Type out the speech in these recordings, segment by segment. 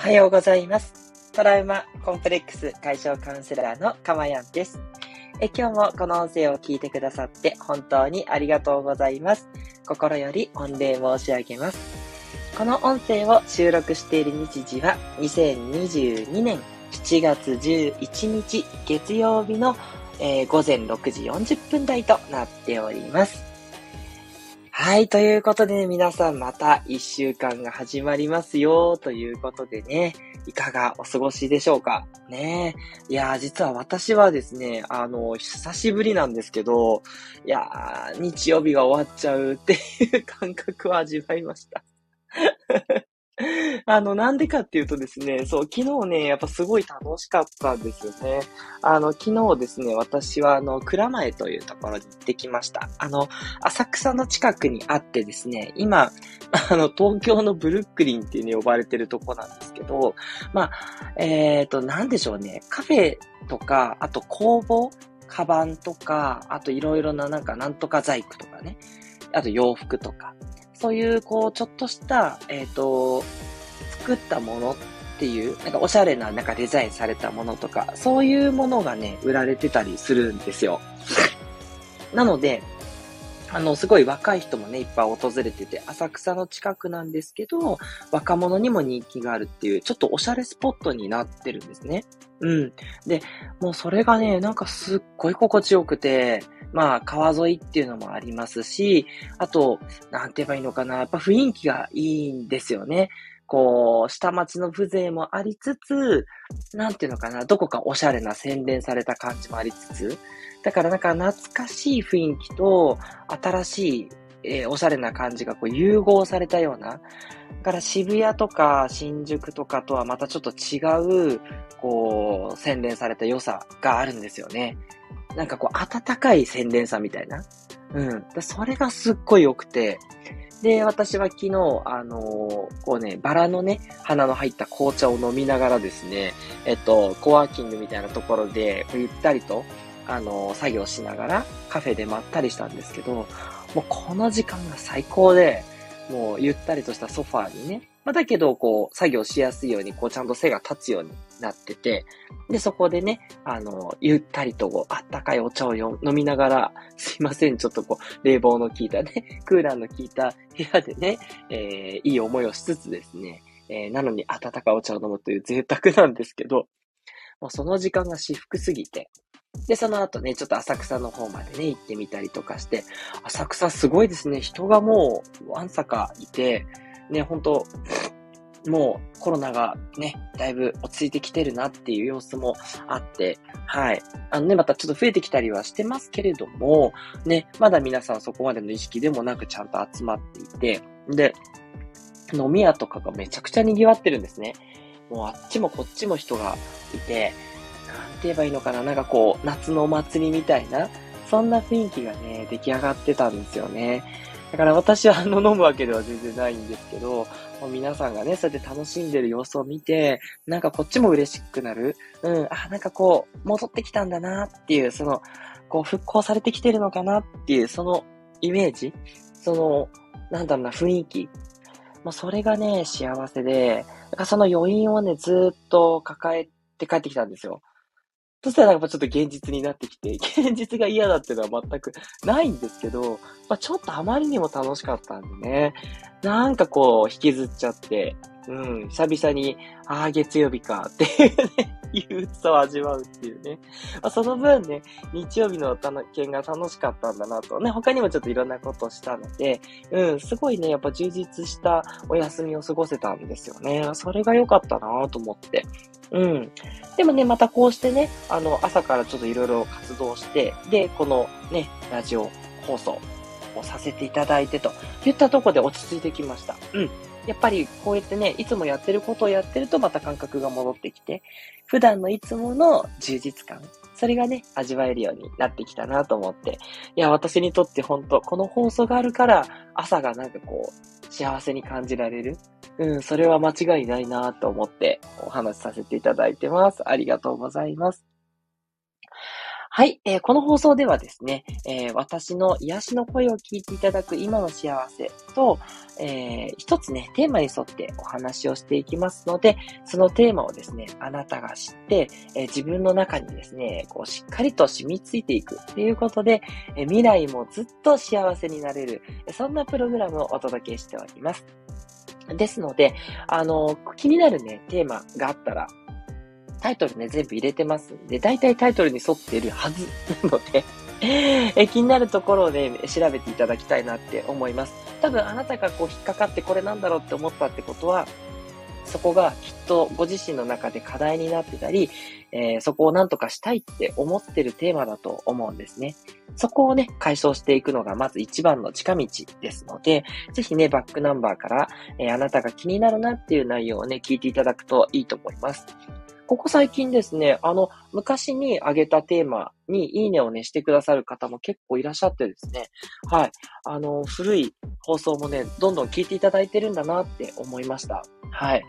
おはようございます。トラウマコンプレックス解消カウンセラーのかまやんです。え今日もこの音声を聞いてくださって本当にありがとうございます。心より御礼申し上げます。この音声を収録している日時は2022年7月11日月曜日の、えー、午前6時40分台となっております。はい。ということで、ね、皆さんまた一週間が始まりますよ。ということでね、いかがお過ごしでしょうか？ねいやー実は私はですね、あの、久しぶりなんですけど、いやー日曜日が終わっちゃうっていう感覚を味わいました。あの、なんでかっていうとですね、そう、昨日ね、やっぱすごい楽しかったんですよね。あの、昨日ですね、私はあの、蔵前というところに行ってきました。あの、浅草の近くにあってですね、今、あの、東京のブルックリンっていうね、呼ばれてるとこなんですけど、まあ、えっ、ー、と、なんでしょうね、カフェとか、あと工房、カバンとか、あといろいろななんかなんとか細工とかね、あと洋服とか、そういう、こう、ちょっとした、えっ、ー、と、作ったものっていう、なんかおしゃれな、なんかデザインされたものとか、そういうものがね、売られてたりするんですよ。なので、あの、すごい若い人もね、いっぱい訪れてて、浅草の近くなんですけど、若者にも人気があるっていう、ちょっとおしゃれスポットになってるんですね。うん。で、もうそれがね、なんかすっごい心地よくて、まあ、川沿いっていうのもありますし、あと、なんて言えばいいのかな、やっぱ雰囲気がいいんですよね。こう、下町の風情もありつつ、なんていうのかな、どこかおしゃれな洗練された感じもありつつ、だからなんか懐かしい雰囲気と、新しい、えー、おしゃれな感じがこう融合されたような、だから渋谷とか新宿とかとはまたちょっと違う、こう、洗練された良さがあるんですよね。なんかこう、温かい洗練さみたいな。うん。それがすっごい良くて。で、私は昨日、あのー、こうね、バラのね、花の入った紅茶を飲みながらですね、えっと、コワーキングみたいなところで、ゆったりと、あのー、作業しながら、カフェでまったりしたんですけど、もうこの時間が最高で、もうゆったりとしたソファーにね、まあ、だけど、こう、作業しやすいように、こう、ちゃんと背が立つようになってて、で、そこでね、あの、ゆったりと、こう、あったかいお茶を飲みながら、すいません、ちょっとこう、冷房の効いたね、クーラーの効いた部屋でね、えー、いい思いをしつつですね、えー、なのに温かいお茶を飲むという贅沢なんですけど、もうその時間が至福すぎて、で、その後ね、ちょっと浅草の方までね、行ってみたりとかして、浅草すごいですね。人がもう、わんさかいて、ね、本当もうコロナがね、だいぶ落ち着いてきてるなっていう様子もあって、はい。あのね、またちょっと増えてきたりはしてますけれども、ね、まだ皆さんそこまでの意識でもなくちゃんと集まっていて、で、飲み屋とかがめちゃくちゃ賑わってるんですね。もうあっちもこっちも人がいて、なんて言えばいいのかななんかこう、夏のお祭りみたいな、そんな雰囲気がね、出来上がってたんですよね。だから私はあの飲むわけでは全然ないんですけど、もう皆さんがね、そうやって楽しんでる様子を見て、なんかこっちも嬉しくなる。うん、あ、なんかこう、戻ってきたんだなっていう、その、こう復興されてきてるのかなっていう、そのイメージ、その、なんだろうな、雰囲気。もうそれがね、幸せで、なんかその余韻をね、ずっと抱えて帰ってきたんですよ。そしたらなんかちょっと現実になってきて、現実が嫌だっていうのは全くないんですけど、まあ、ちょっとあまりにも楽しかったんでね、なんかこう引きずっちゃって、うん、久々に、ああ、月曜日かっていうね、憂鬱さを味わうっていうね。まあ、その分ね、日曜日の体験が楽しかったんだなとね、他にもちょっといろんなことをしたので、うん、すごいね、やっぱ充実したお休みを過ごせたんですよね。それが良かったなと思って。うん。でもね、またこうしてね、あの、朝からちょっといろいろ活動して、で、このね、ラジオ放送をさせていただいてと言ったとこで落ち着いてきました。うん。やっぱりこうやってね、いつもやってることをやってるとまた感覚が戻ってきて、普段のいつもの充実感、それがね、味わえるようになってきたなと思って。いや、私にとって本当この放送があるから、朝がなんかこう、幸せに感じられる。うん、それは間違いないなと思ってお話しさせていただいてます。ありがとうございます。はい、えー、この放送ではですね、えー、私の癒しの声を聞いていただく今の幸せと、えー、一つね、テーマに沿ってお話をしていきますので、そのテーマをですね、あなたが知って、えー、自分の中にですね、こうしっかりと染みついていくっていうことで、え、未来もずっと幸せになれる、そんなプログラムをお届けしております。ですので、あの、気になるね、テーマがあったら、タイトルね、全部入れてますんで、だいたいタイトルに沿ってるはずなので 気になるところをね、調べていただきたいなって思います。多分あなたがこう引っかかってこれなんだろうって思ったってことは、そこがきっとご自身の中で課題になってたり、えー、そこを何とかしたいって思ってるテーマだと思うんですね。そこをね、解消していくのがまず一番の近道ですので、ぜひね、バックナンバーから、えー、あなたが気になるなっていう内容をね、聞いていただくといいと思います。ここ最近ですね、あの、昔に挙げたテーマにいいねをね、してくださる方も結構いらっしゃってですね、はい。あの、古い放送もね、どんどん聞いていただいてるんだなって思いました。はい。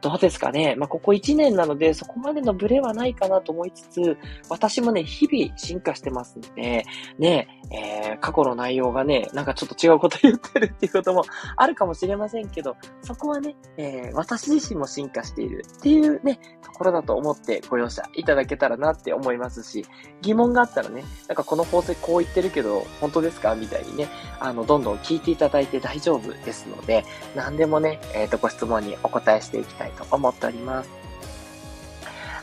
どうですかね。まあ、ここ1年なので、そこまでのブレはないかなと思いつつ、私もね、日々進化してますんで、ね、えー、過去の内容がね、なんかちょっと違うこと言ってるっていうこともあるかもしれませんけど、そこはね、えー、私自身も進化しているっていうね、ところだと思ってご容赦いただけたらなって思いますし、疑問問があったらね、なんかこの法則こう言ってるけど、本当ですか？みたいにね、あの、どんどん聞いていただいて大丈夫ですので、何でもね、えっ、ー、と、ご質問にお答えしていきたいと思っております。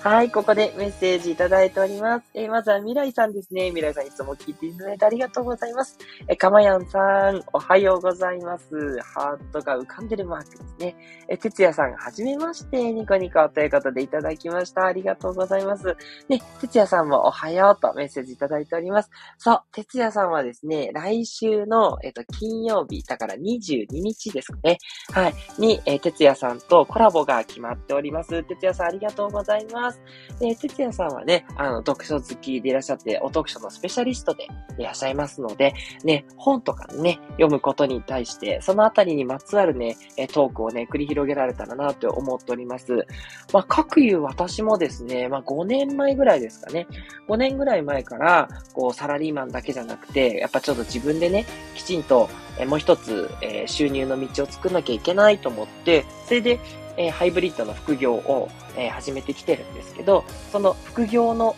はい、ここでメッセージいただいております。えー、まずは未来さんですね。未来さんいつも聞いていただいてありがとうございます。えー、かまやんさん、おはようございます。ハートが浮かんでるマークですね。えー、てつやさん、はじめまして、ニコニコということでいただきました。ありがとうございます。ね、てつやさんもおはようとメッセージいただいております。そう、てつやさんはですね、来週の、えっ、と、金曜日、だから22日ですかね。はい。に、えー、てつやさんとコラボが決まっております。てつやさん、ありがとうございます。で、哲也さんはね、あの、読書好きでいらっしゃって、お読書のスペシャリストでいらっしゃいますので、ね、本とかね、読むことに対して、そのあたりにまつわるね、トークをね、繰り広げられたらなと思っております。まあ、各言う私もですね、まあ、5年前ぐらいですかね、5年ぐらい前から、こう、サラリーマンだけじゃなくて、やっぱちょっと自分でね、きちんと、もう一つ、収入の道を作んなきゃいけないと思って、それで、えー、ハイブリッドの副業を、えー、始めてきてるんですけど、その副業の、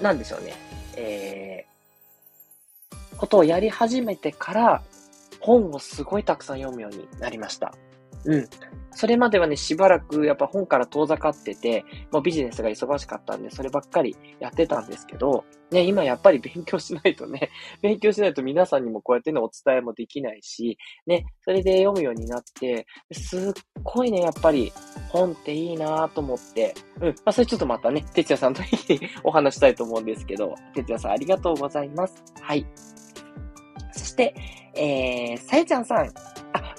なんでしょうね、えー、ことをやり始めてから、本をすごいたくさん読むようになりました。うん。それまではね、しばらくやっぱ本から遠ざかってて、もうビジネスが忙しかったんで、そればっかりやってたんですけど、ね、今やっぱり勉強しないとね、勉強しないと皆さんにもこうやってね、お伝えもできないし、ね、それで読むようになって、すっごいね、やっぱり本っていいなぁと思って、うん、まあそれちょっとまたね、哲也さんとお話したいと思うんですけど、哲也さんありがとうございます。はい。そして、えー、さえちゃんさん、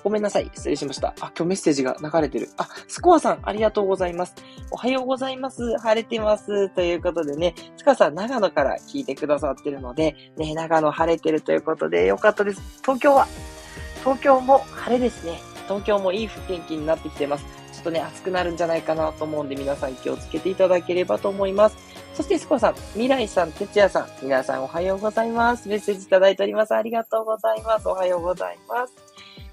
ごめんなさい。失礼しました。あ、今日メッセージが流れてる。あ、スコアさん、ありがとうございます。おはようございます。晴れてます。ということでね、スコアさん、長野から聞いてくださってるので、ね、長野晴れてるということで、よかったです。東京は、東京も晴れですね。東京もいい天気になってきてます。ちょっとね、暑くなるんじゃないかなと思うんで、皆さん気をつけていただければと思います。そして、スコアさん、未来さん、哲也さん、皆さんおはようございます。メッセージいただいております。ありがとうございます。おはようございます。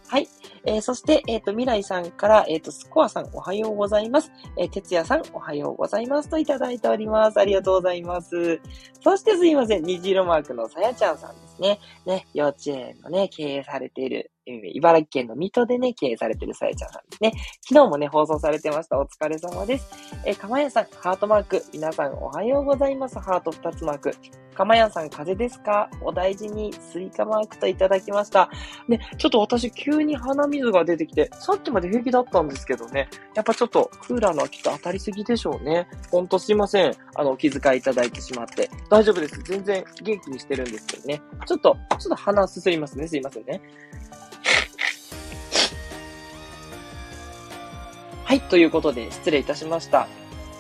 はい。えー、そして、えっ、ー、と、未来さんから、えっ、ー、と、スコアさんおはようございます。えー、哲也さんおはようございますといただいております。ありがとうございます。そしてすいません。虹色マークのさやちゃんさんですね。ね、幼稚園のね、経営されている茨城県の水戸でね、経営されてるさやちゃんさんですね。昨日もね、放送されてました。お疲れ様です。えー、かまやさん、ハートマーク。皆さんおはようございます。ハート2つマーク。かまやさん、風邪ですか？お大事に、スイカマークといただきました。ね、ちょっと私、急に鼻水が出てきて、さっきまで平気だったんですけどね、やっぱちょっと、クーラーの秋と当たりすぎでしょうね。ほんとすいません。あの、お気遣いいただいてしまって。大丈夫です。全然元気にしてるんですけどね。ちょっと、ちょっと鼻すすりますね。すいませんね。はい、ということで失礼いたしました。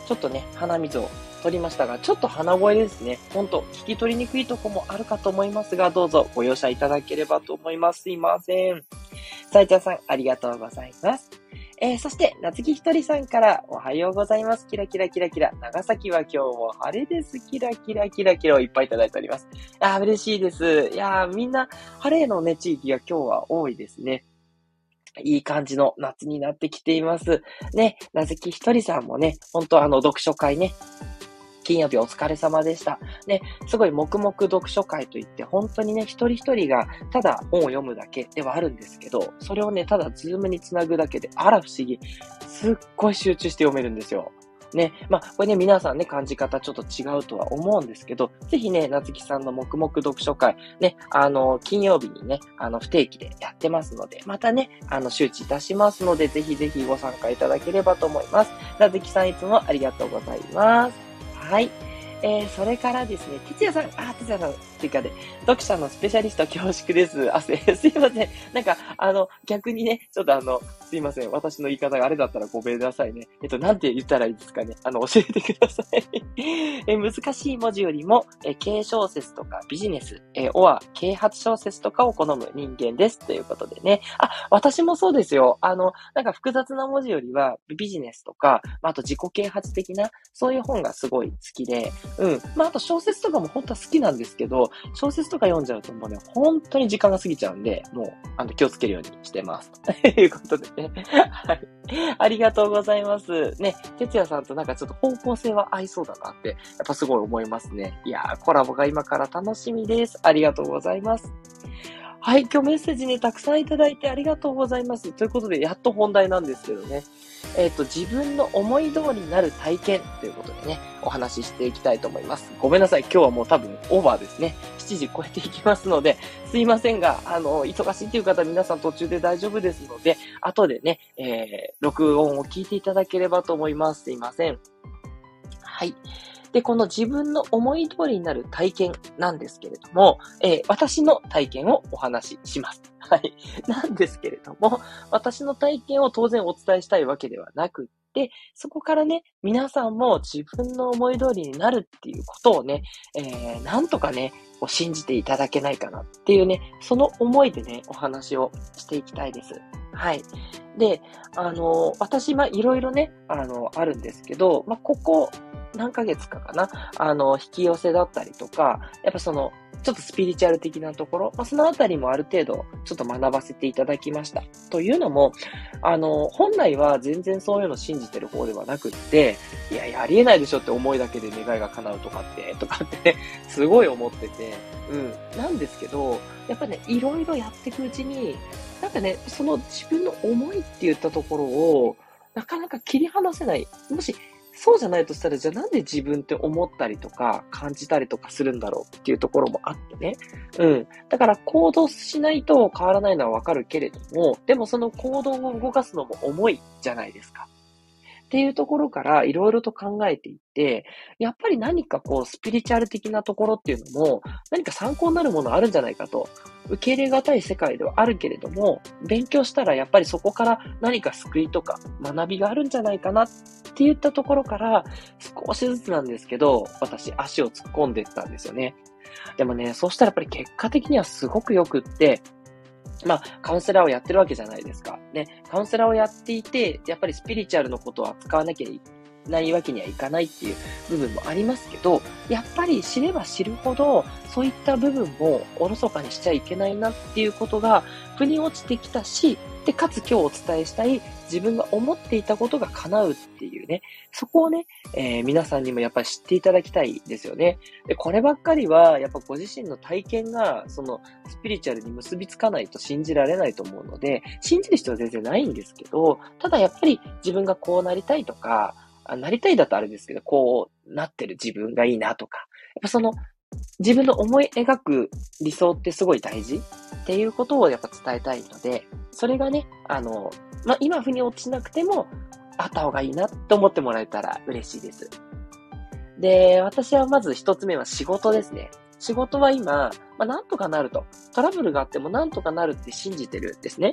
ちょっとね、鼻水を取りましたが、ちょっと鼻声ですね。ほんと、聞き取りにくいとこもあるかと思いますが、どうぞご容赦いただければと思います。すいません。さいちゃんさん、ありがとうございます。えー、そして、夏木ひとりさんから、おはようございます。キラキラキラキラ。長崎は今日も晴れです。キラキラキラキラをいっぱいいただいております。あ嬉しいです。いやみんな、晴れのね、地域が今日は多いですね。いい感じの夏になってきています。ね、なずきひとりさんもね、本当あの、読書会ね、金曜日お疲れ様でした。ね、すごい黙々読書会といって、本当にね、一人一人がただ本を読むだけではあるんですけど、それをね、ただズームにつなぐだけで、あら不思議。すっごい集中して読めるんですよ。ね。まあ、これね、皆さんね、感じ方ちょっと違うとは思うんですけど、ぜひね、なつきさんの黙々読書会、ね、あの、金曜日にね、あの、不定期でやってますので、またね、あの、周知いたしますので、ぜひぜひご参加いただければと思います。なつきさんいつもありがとうございます。はい。えー、それからですね、哲也さん、あ、哲也さん、っていうかで、読者のスペシャリスト恐縮です。あ、す、いません。なんか、あの、逆にね、ちょっとあの、すいません。私の言い方があれだったらごめんなさいね。えっと、なんて言ったらいいですかね。あの、教えてください。え難しい文字よりも、え軽小説とかビジネス、えおは啓発小説とかを好む人間です。ということでね。あ、私もそうですよ。あの、なんか複雑な文字よりは、ビジネスとか、ま、あと自己啓発的な、そういう本がすごい好きで、うん。まあ、あと小説とかも本当は好きなんですけど、小説とか読んじゃうともうね、本当に時間が過ぎちゃうんで、もう、あの、気をつけるようにしてます。ということでね。はい。ありがとうございます。ね、哲也さんとなんかちょっと方向性は合いそうだなって、やっぱすごい思いますね。いやー、コラボが今から楽しみです。ありがとうございます。はい、今日メッセージね、たくさんいただいてありがとうございます。ということで、やっと本題なんですけどね。えっ、ー、と、自分の思い通りになる体験ということでね、お話ししていきたいと思います。ごめんなさい、今日はもう多分オーバーですね。7時超えていきますので、すいませんが、あの、忙しいという方皆さん途中で大丈夫ですので、後でね、えー、録音を聞いていただければと思います。すいません。はい。で、この自分の思い通りになる体験なんですけれども、えー、私の体験をお話しします。はい。なんですけれども、私の体験を当然お伝えしたいわけではなくって、そこからね、皆さんも自分の思い通りになるっていうことをね、えー、なんとかね、信じていただけないかなっていうね、その思いでね、お話をしていきたいです。はい。で、あの、私、ま、いろいろね、あの、あるんですけど、まここ、何ヶ月かかな、あの、引き寄せだったりとか、やっぱその、ちょっとスピリチュアル的なところ、まあ、そのあたりもある程度、ちょっと学ばせていただきました。というのも、あの、本来は全然そういうの信じてる方ではなくって、いやいや、ありえないでしょって思いだけで願いが叶うとかって、とかってね、すごい思ってて、うん。なんですけど、やっぱね、いろいろやっていくうちに、なんかね、その自分の思いって言ったところを、なかなか切り離せない。もし、そうじゃないとしたら、じゃあなんで自分って思ったりとか感じたりとかするんだろうっていうところもあってね。うん。だから行動しないと変わらないのはわかるけれども、でもその行動を動かすのも重いじゃないですか。っていうところからいろいろと考えていって、やっぱり何かこうスピリチュアル的なところっていうのも何か参考になるものあるんじゃないかと。受け入れがたい世界ではあるけれども、勉強したらやっぱりそこから何か救いとか学びがあるんじゃないかなって言ったところから、少しずつなんですけど、私足を突っ込んでいったんですよね。でもね、そうしたらやっぱり結果的にはすごく良くって、まあ、カウンセラーをやってるわけじゃないですか。ね、カウンセラーをやっていて、やっぱりスピリチュアルのことを扱わなきゃいないわけにはいかないっていう部分もありますけど、やっぱり知れば知るほど、そういった部分もおろそかにしちゃいけないなっていうことが、腑に落ちてきたし、で、かつ今日お伝えしたい自分が思っていたことが叶うっていうね、そこをね、えー、皆さんにもやっぱり知っていただきたいですよね。で、こればっかりは、やっぱご自身の体験が、その、スピリチュアルに結びつかないと信じられないと思うので、信じる必要は全然ないんですけど、ただやっぱり自分がこうなりたいとか、あなりたいだとあれですけど、こうなってる自分がいいなとか、やっぱその自分の思い描く理想ってすごい大事っていうことをやっぱ伝えたいので、それがね、あの、まあ、今腑に落ちなくても、あった方がいいなって思ってもらえたら嬉しいです。で、私はまず一つ目は仕事ですね。仕事は今、まあ、なんとかなると。トラブルがあってもなんとかなるって信じてるんですね。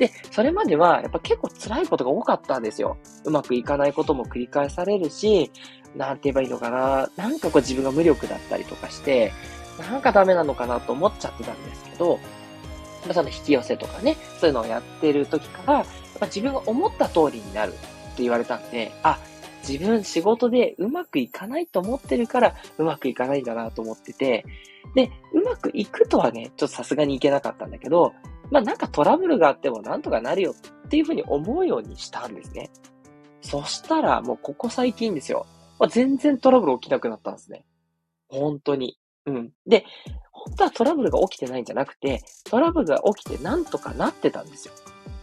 で、それまではやっぱ結構辛いことが多かったんですよ。うまくいかないことも繰り返されるし、なんて言えばいいのかな。なんかこう自分が無力だったりとかして、なんかダメなのかなと思っちゃってたんですけど、まあ、その引き寄せとかね、そういうのをやってる時から、やっまあ、自分が思った通りになるって言われたんで、あ、自分仕事でうまくいかないと思ってるからうまくいかないんだなと思ってて、で、うまくいくとはね、ちょっとさすがにいけなかったんだけど、まあなんかトラブルがあってもなんとかなるよっていうふうに思うようにしたんですね。そしたらもうここ最近ですよ。まあ、全然トラブル起きなくなったんですね。本当に。うん。で、本当はトラブルが起きてないんじゃなくて、トラブルが起きてなんとかなってたんですよ。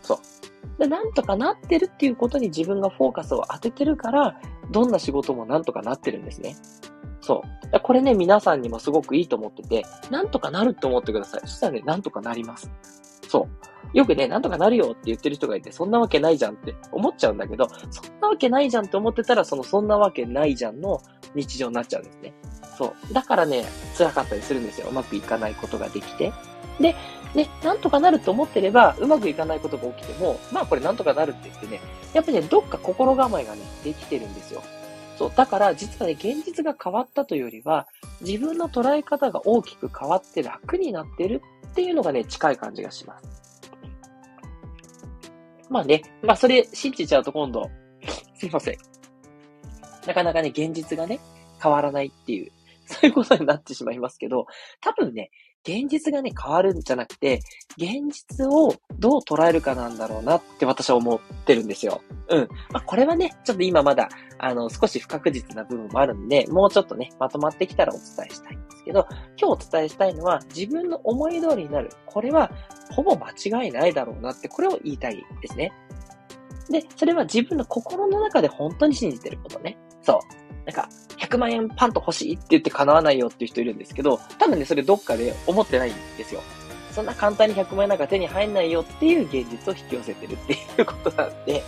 そう。で、なんとかなってるっていうことに自分がフォーカスを当ててるから、どんな仕事もなんとかなってるんですね。そう。これね、皆さんにもすごくいいと思ってて、なんとかなるって思ってください。そしたらね、なんとかなります。そう。よくね、なんとかなるよって言ってる人がいて、そんなわけないじゃんって思っちゃうんだけど、そんなわけないじゃんって思ってたら、そのそんなわけないじゃんの日常になっちゃうんですね。そう。だからね、辛かったりするんですよ。うまくいかないことができて。で、ね、なんとかなると思ってれば、うまくいかないことが起きても、まあこれなんとかなるって言ってね、やっぱりね、どっか心構えがね、できてるんですよ。そう。だから、実はね、現実が変わったというよりは、自分の捉え方が大きく変わって楽になってるっていうのがね、近い感じがします。まあね、まあそれ信じちゃうと今度、すいません。なかなかね、現実がね、変わらないっていう、そういうことになってしまいますけど、多分ね、現実がね、変わるんじゃなくて、現実をどう捉えるかなんだろうなって私は思ってるんですよ。うん。まあ、これはね、ちょっと今まだ、あの、少し不確実な部分もあるんで、もうちょっとね、まとまってきたらお伝えしたいんですけど、今日お伝えしたいのは、自分の思い通りになる。これは、ほぼ間違いないだろうなって、これを言いたいですね。で、それは自分の心の中で本当に信じてることね。そう。なんか、100万円パンと欲しいって言って叶わないよっていう人いるんですけど、多分ね、それどっかで思ってないんですよ。そんな簡単に100万円なんか手に入んないよっていう現実を引き寄せてるっていうことなんで、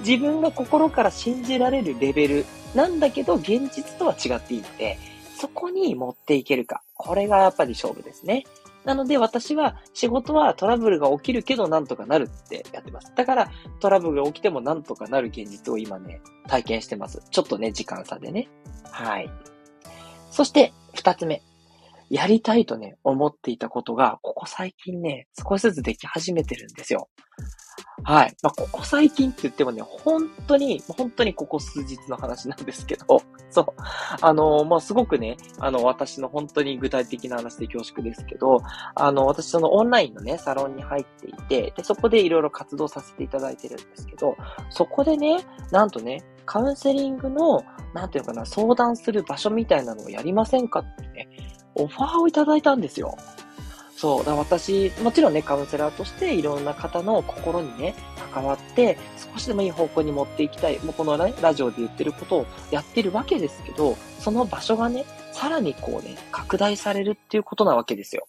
自分が心から信じられるレベルなんだけど、現実とは違っていいので、そこに持っていけるか。これがやっぱり勝負ですね。なので私は仕事はトラブルが起きるけどなんとかなるってやってます。だからトラブルが起きてもなんとかなる現実を今ね、体験してます。ちょっとね、時間差でね。はい。そして二つ目。やりたいとね、思っていたことが、ここ最近ね、少しずつでき始めてるんですよ。はい。まあ、ここ最近って言ってもね、本当に、本当にここ数日の話なんですけど、そう。あの、まあ、すごくね、あの、私の本当に具体的な話で恐縮ですけど、あの、私そのオンラインのね、サロンに入っていて、で、そこでいろいろ活動させていただいてるんですけど、そこでね、なんとね、カウンセリングの、なんていうかな、相談する場所みたいなのをやりませんかってね、オファーをいただいたんですよ。そう。だ私、もちろんね、カウンセラーとしていろんな方の心にね、関わって、少しでもいい方向に持っていきたい。もうこのね、ラジオで言ってることをやってるわけですけど、その場所がね、さらにこうね、拡大されるっていうことなわけですよ。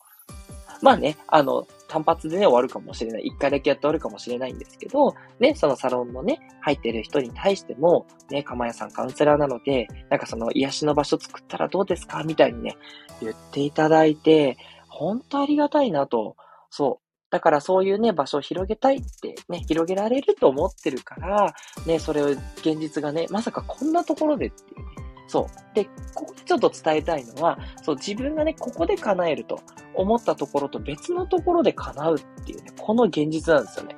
まあね、あの、単発でね、終わるかもしれない。一回だけやって終わるかもしれないんですけど、ね、そのサロンのね、入ってる人に対しても、ね、かまやさんカウンセラーなので、なんかその癒しの場所作ったらどうですかみたいにね、言っていただいて、本当ありがたいなと。そう。だからそういうね、場所を広げたいってね、広げられると思ってるから、ね、それを現実がね、まさかこんなところでっていうね。そう。で、ここでちょっと伝えたいのは、そう、自分がね、ここで叶えると思ったところと別のところで叶うっていうね、この現実なんですよね。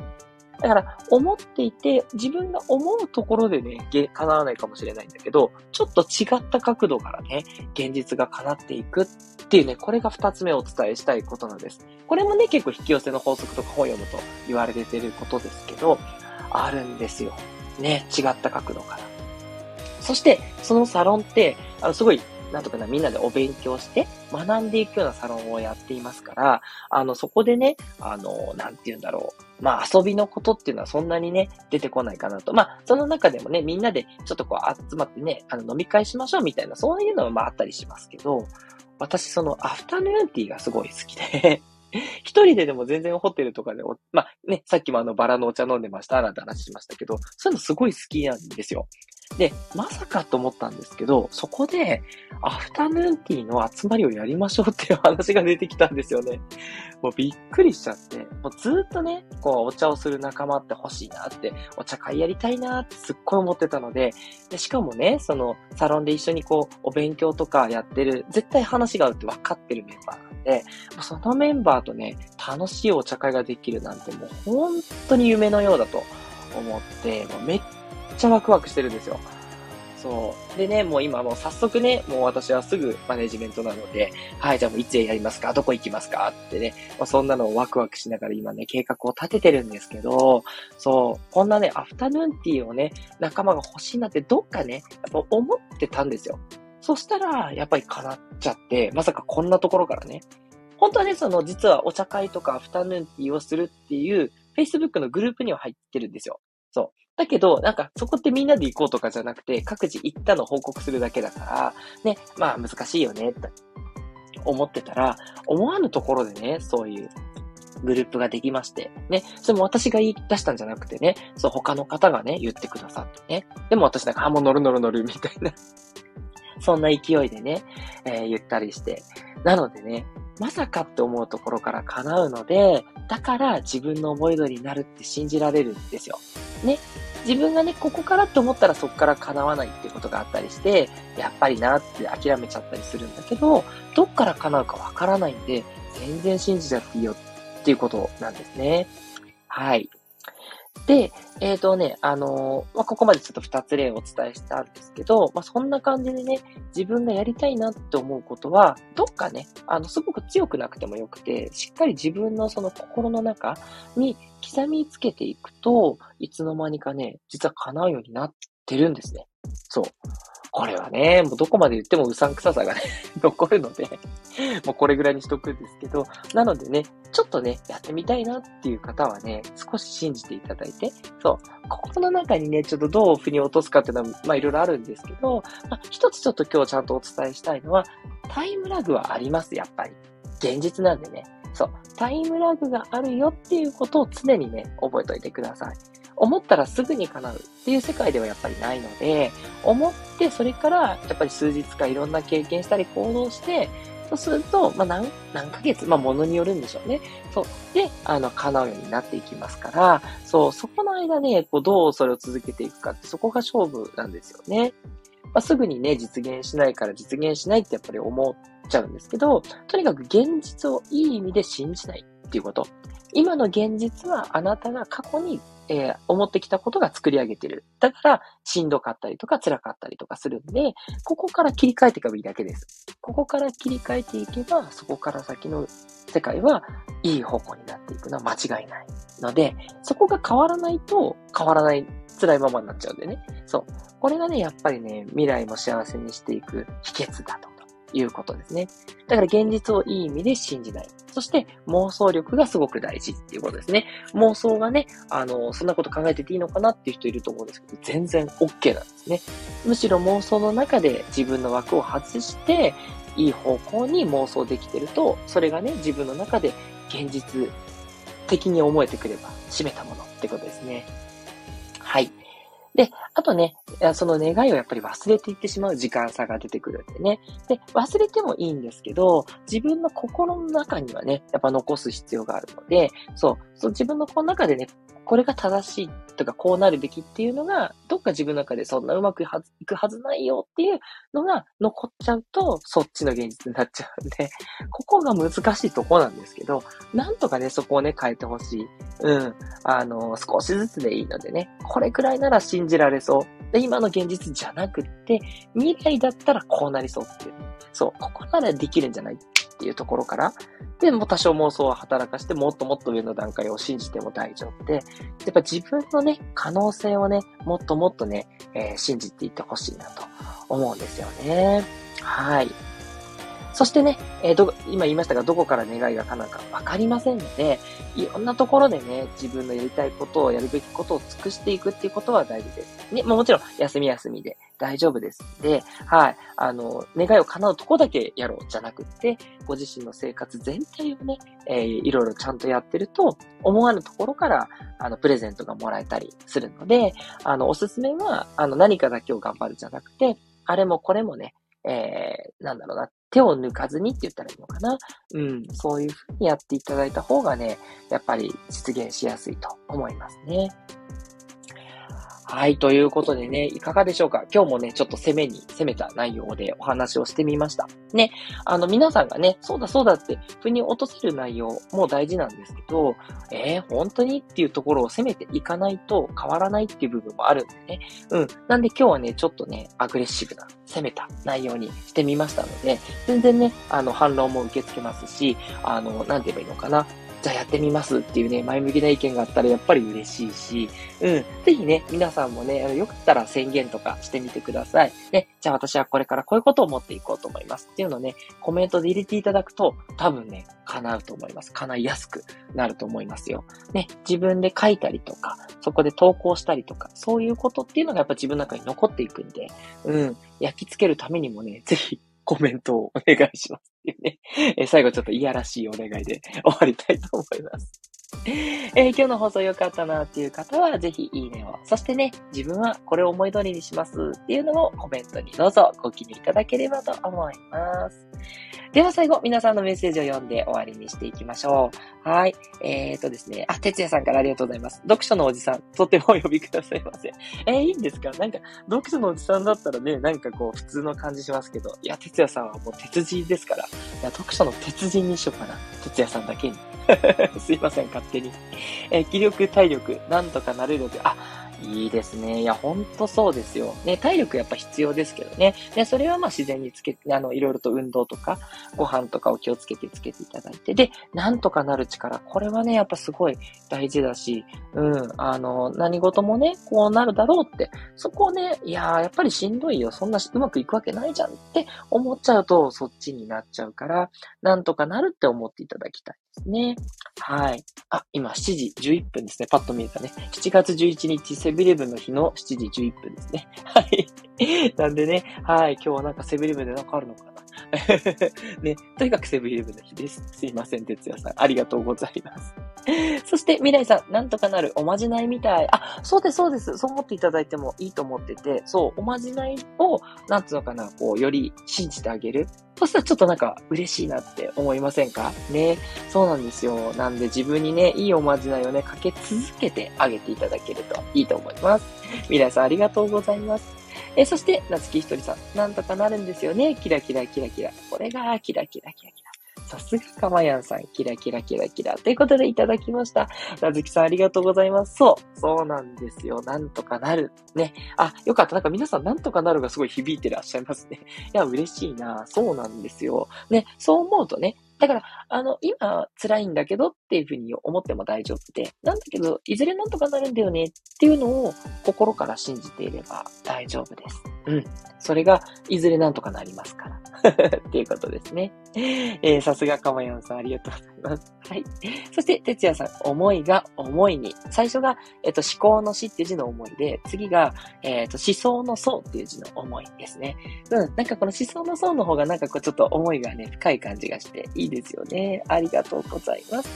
だから、思っていて、自分が思うところでね、叶わないかもしれないんだけど、ちょっと違った角度からね、現実が叶っていくっていうね、これが二つ目お伝えしたいことなんです。これもね、結構引き寄せの法則とか本読むと言われてることですけど、あるんですよ。ね、違った角度から。そして、そのサロンって、あの、すごいなんとかな、みんなでお勉強して学んでいくようなサロンをやっていますから、あの、そこでね、あの、なんて言うんだろう。まあ、遊びのことっていうのはそんなにね、出てこないかなと。まあ、その中でもね、みんなでちょっとこう集まってね、あの、飲み会しましょうみたいな、そういうのはまああったりしますけど、私そのアフタヌーンティーがすごい好きで 一人ででも全然ホテルとかで、まあね、さっきもあのバラのお茶飲んでましたなんて話しましたけど、そういうのすごい好きなんですよ。で、まさかと思ったんですけど、そこで、アフタヌーンティーの集まりをやりましょうっていう話が出てきたんですよね。もうびっくりしちゃって、もうずっとね、こう、お茶をする仲間って欲しいなって、お茶会やりたいなってすっごい思ってたので、でしかもね、その、サロンで一緒にこう、お勉強とかやってる、絶対話が合うって分かってるメンバーなんで、そのメンバーとね、楽しいお茶会ができるなんてもう本当に夢のようだと思って、もうめっっちゃワクワクしてるんですよ。そう。でね、もう今もう早速ね、もう私はすぐマネジメントなので、はい、じゃあもういつやりますか？どこ行きますか？ってね、まあ、そんなのをワクワクしながら今ね、計画を立ててるんですけど、そう、こんなね、アフタヌーンティーをね、仲間が欲しいなってどっかね、やっぱ思ってたんですよ。そしたら、やっぱり叶っちゃって、まさかこんなところからね、本当はね、その、実はお茶会とかアフタヌーンティーをするっていう、Facebook のグループには入ってるんですよ。そう。だけど、なんか、そこってみんなで行こうとかじゃなくて、各自行ったの報告するだけだから、ね、まあ難しいよね、って思ってたら、思わぬところでね、そういうグループができまして、ね、それも私が言い出したんじゃなくてね、そう、他の方がね、言ってくださってね、でも私なんか、あ、もう乗る乗る乗るみたいなそんな勢いでね、えー、言ったりして。なのでね、まさかって思うところから叶うので、だから自分の思い通りになるって信じられるんですよ。ね。自分がね、ここからって思ったらそこから叶わないってことがあったりして、やっぱりなって諦めちゃったりするんだけど、どっから叶うかわからないんで、全然信じちゃっていいよっていうことなんですね。はい。で、えっ、ー、とね、あのー、まあ、ここまでちょっと二つ例をお伝えしたんですけど、まあ、そんな感じでね、自分がやりたいなって思うことは、どっかね、あの、すごく強くなくてもよくて、しっかり自分のその心の中に刻みつけていくと、いつの間にかね、実は叶うようになってるんですね。そう。これはね、もうどこまで言ってもうさんくささがね 残るのでもうこれぐらいにしとくんですけど、なのでね、ちょっとね、やってみたいなっていう方はね、少し信じていただいて、そう、心の中にね、ちょっとどう腑に落とすかっていうのは、まあいろいろあるんですけど、まあ、一つちょっと今日ちゃんとお伝えしたいのは、タイムラグはあります、やっぱり。現実なんでね。そう。タイムラグがあるよっていうことを常にね、覚えておいてください。思ったらすぐに叶うっていう世界ではやっぱりないので、思ってそれからやっぱり数日かいろんな経験したり行動して、そうすると、まあ、何、何ヶ月、まあ、ものによるんでしょうね。そう。で、あの、叶うようになっていきますから、そう、そこの間ね、こう、どうそれを続けていくかって、そこが勝負なんですよね。まあ、すぐにね、実現しないから実現しないってやっぱり思っちゃうんですけど、とにかく現実をいい意味で信じないっていうこと。今の現実はあなたが過去にえー、思ってきたことが作り上げてる。だから、しんどかったりとか辛かったりとかするんで、ここから切り替えていけばいいだけです。ここから切り替えていけば、そこから先の世界はいい方向になっていくのは間違いないので、そこが変わらないと変わらない辛いままになっちゃうんでね。そう。これがね、やっぱりね、未来も幸せにしていく秘訣だということですね。だから現実をいい意味で信じない。そして妄想力がすごく大事っていうことですね。妄想がね、あの、そんなこと考えてていいのかなっていう人いると思うんですけど、全然 OK なんですね。むしろ妄想の中で自分の枠を外して、いい方向に妄想できてると、それがね、自分の中で現実的に思えてくれば、締めたものってことですね。はい。で、あとね、その願いをやっぱり忘れていってしまう時間差が出てくるんでね。で、忘れてもいいんですけど、自分の心の中にはね、やっぱ残す必要があるので、そう、そう自分のこの中でね、これが正しいとか、こうなるべきっていうのが、どっか自分の中でそんなうまくいくはずないよっていうのが残っちゃうと、そっちの現実になっちゃうんで、ここが難しいとこなんですけど、なんとかね、そこをね、変えてほしい。うん。あの、少しずつでいいのでね、これくらいなら信じられそう。で、今の現実じゃなくって、未来だったらこうなりそうっていう。そう、ここならできるんじゃないっていうところから、で、も多少妄想を働かして、もっともっと上の段階を信じても大丈夫で、やっぱ自分のね、可能性をね、もっともっとね、えー、信じていってほしいなと思うんですよね。はい。そしてね、えー、ど、今言いましたが、どこから願いが叶うかわかりませんので、いろんなところでね、自分のやりたいことを、やるべきことを尽くしていくっていうことは大事です。ね、もちろん、休み休みで大丈夫ですんで、はい、あの、願いを叶うとこだけやろうじゃなくって、ご自身の生活全体をね、えー、いろいろちゃんとやってると、思わぬところから、あの、プレゼントがもらえたりするので、あの、おすすめは、あの、何かだけを頑張るじゃなくて、あれもこれもね、えー、なんだろうな、手を抜かずにって言ったらいいのかな。うん、そういうふうにやっていただいた方がね、やっぱり実現しやすいと思いますね。はい、ということでね、いかがでしょうか？今日もね、ちょっと攻めに、攻めた内容でお話をしてみました。ね、あの、皆さんがね、そうだそうだって、腑に落とせる内容も大事なんですけど、えー、本当にっていうところを攻めていかないと変わらないっていう部分もあるんでね。うん。なんで今日はね、ちょっとね、アグレッシブな、攻めた内容にしてみましたので、全然ね、あの、反論も受け付けますし、あの、なんて言えばいいのかな？じゃあやってみますっていうね、前向きな意見があったらやっぱり嬉しいし、うん。ぜひね、皆さんもね、あのよかったら宣言とかしてみてください。ね、じゃあ私はこれからこういうことを持っていこうと思いますっていうのをね、コメントで入れていただくと、多分ね、叶うと思います。叶いやすくなると思いますよ。ね、自分で書いたりとか、そこで投稿したりとか、そういうことっていうのがやっぱ自分の中に残っていくんで、うん、焼き付けるためにもね、ぜひコメントをお願いしますっていうね。え最後ちょっといやらしいお願いで終わりたいと思います。えー、今日の放送良かったなっていう方は、ぜひいいねを。そしてね、自分はこれを思い通りにしますっていうのをコメントにどうぞご記入いただければと思います。では最後、皆さんのメッセージを読んで終わりにしていきましょう。はい。えーとですね。あ、哲也さんからありがとうございます。読書のおじさん、とてもお呼びくださいませ。えー、いいんですか？なんか、読書のおじさんだったらね、なんかこう、普通の感じしますけど、いや、哲也さんはもう鉄人ですから、いや、読書の鉄人にしようかな。哲也さんだけに。すいません、勝手に。えー、気力、体力、なんとかなれるで、あ、いいですね。いや、ほんとそうですよ。ね、体力やっぱ必要ですけどね。ね、それはまあ自然につけ、あの、いろいろと運動とか、ご飯とかを気をつけてつけていただいて。で、なんとかなる力。これはね、やっぱすごい大事だし、うん、あの、何事もね、こうなるだろうって、そこをね、いやー、やっぱりしんどいよ。そんなうまくいくわけないじゃんって思っちゃうと、そっちになっちゃうから、なんとかなるって思っていただきたいですね。はい。あ、今7時11分ですね。パッと見えたね。7月11日セブンイレブンの日の7時11分ですね。はい。なんでね、はい。今日はなんかセブンイレブンでなんかあるのかな ね、とにかくセブンイレブンの日です。すいません、哲也さん。ありがとうございます。そして、未来さん、なんとかなるおまじないみたい。あ、そうです、そうです。そう思っていただいてもいいと思ってて、そう、おまじないを、なんつうのかな、こう、より信じてあげる。そしたらちょっとなんか嬉しいなって思いませんか？ね。そうなんですよ。なんで自分にね、いいおまじないをね、かけ続けてあげていただけるといいと思います。未来さんありがとうございます。えそして、夏木ひとりさん。なんとかなるんですよね。キラキラキラキラ。これが、キラキラキラキラ。さすがかまやんさん。キラキラキラキラ。ということでいただきました。なずきさんありがとうございます。そう。そうなんですよ。なんとかなる。ね。あ、よかった。なんか皆さんなんとかなるがすごい響いてらっしゃいますね。いや、嬉しいな。そうなんですよ。ね。そう思うとね、だから、あの、今辛いんだけどっていうふうに思っても大丈夫で、なんだけど、いずれなんとかなるんだよねっていうのを心から信じていれば大丈夫です。うん。それが、いずれなんとかなりますから。っていうことですね。えー、さすがかまやんさん、ありがとうございます。はい。そして、てつやさん、思いが思いに。最初が、えっ、と、思考の死っていう字の思いで、次が、えっ、と、思想の層っていう字の思いですね。うん。なんかこの思想の層の方がなんかこうちょっと思いがね、深い感じがしていいですよね。ありがとうございます。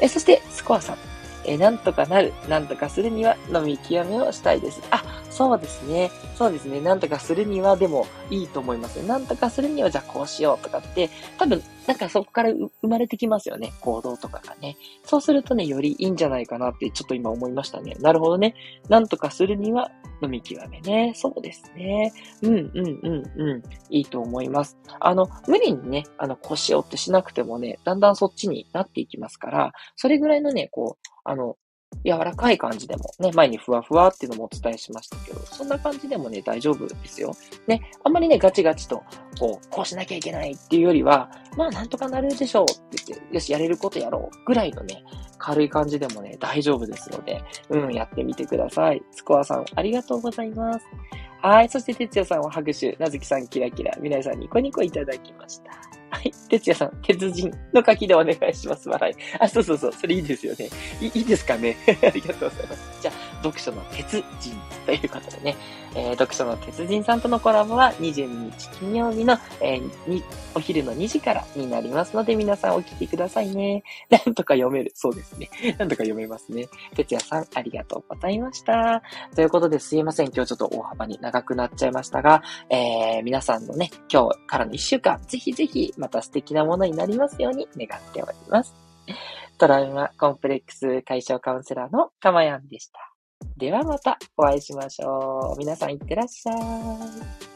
えそして、スコアさん。えなんとかなる、なんとかするには飲み極めをしたいです。あ、そうですね。そうですね。なんとかするにはでもいいと思います。なんとかするにはじゃあこうしようとかって、多分、なんかそこから生まれてきますよね。行動とかがね。そうするとね、よりいいんじゃないかなってちょっと今思いましたね。なるほどね。なんとかするには飲み極めね。そうですね。うん、うん、うん、うん。いいと思います。あの、無理にね、あの、こうしようってしなくてもね、だんだんそっちになっていきますから、それぐらいのね、こう、あの、柔らかい感じでも、ね、前にふわふわっていうのもお伝えしましたけど、そんな感じでもね、大丈夫ですよ。ね、あんまりね、ガチガチと、こう、こうしなきゃいけないっていうよりは、まあ、なんとかなるでしょうって言って、よし、やれることやろうぐらいのね、軽い感じでもね、大丈夫ですので、うん、やってみてください。スコアさん、ありがとうございます。はい。そして、哲也さんは拍手、なずきさんキラキラ、皆さんニコニコいただきました。はい。哲也さん、鉄人の書きでお願いします。笑い。あ、そうそうそう。それいいですよね。いいいですかね。ありがとうございます。じゃあ、読書の鉄人ということでね。えー、読書の鉄人さんとのコラボは22日金曜日の、えー、お昼の2時からになりますので、皆さんお聞きくださいね。なんとか読める。そうですね。なんとか読めますね。哲也さん、ありがとうございました。ということですいません。今日ちょっと大幅に長くなっちゃいましたが、えー、皆さんのね、今日からの1週間、ぜひぜひまた素敵なものになりますように願っております。トラウマコンプレックス解消カウンセラーのかまやんでした。ではまたお会いしましょう。皆さんいってらっしゃい。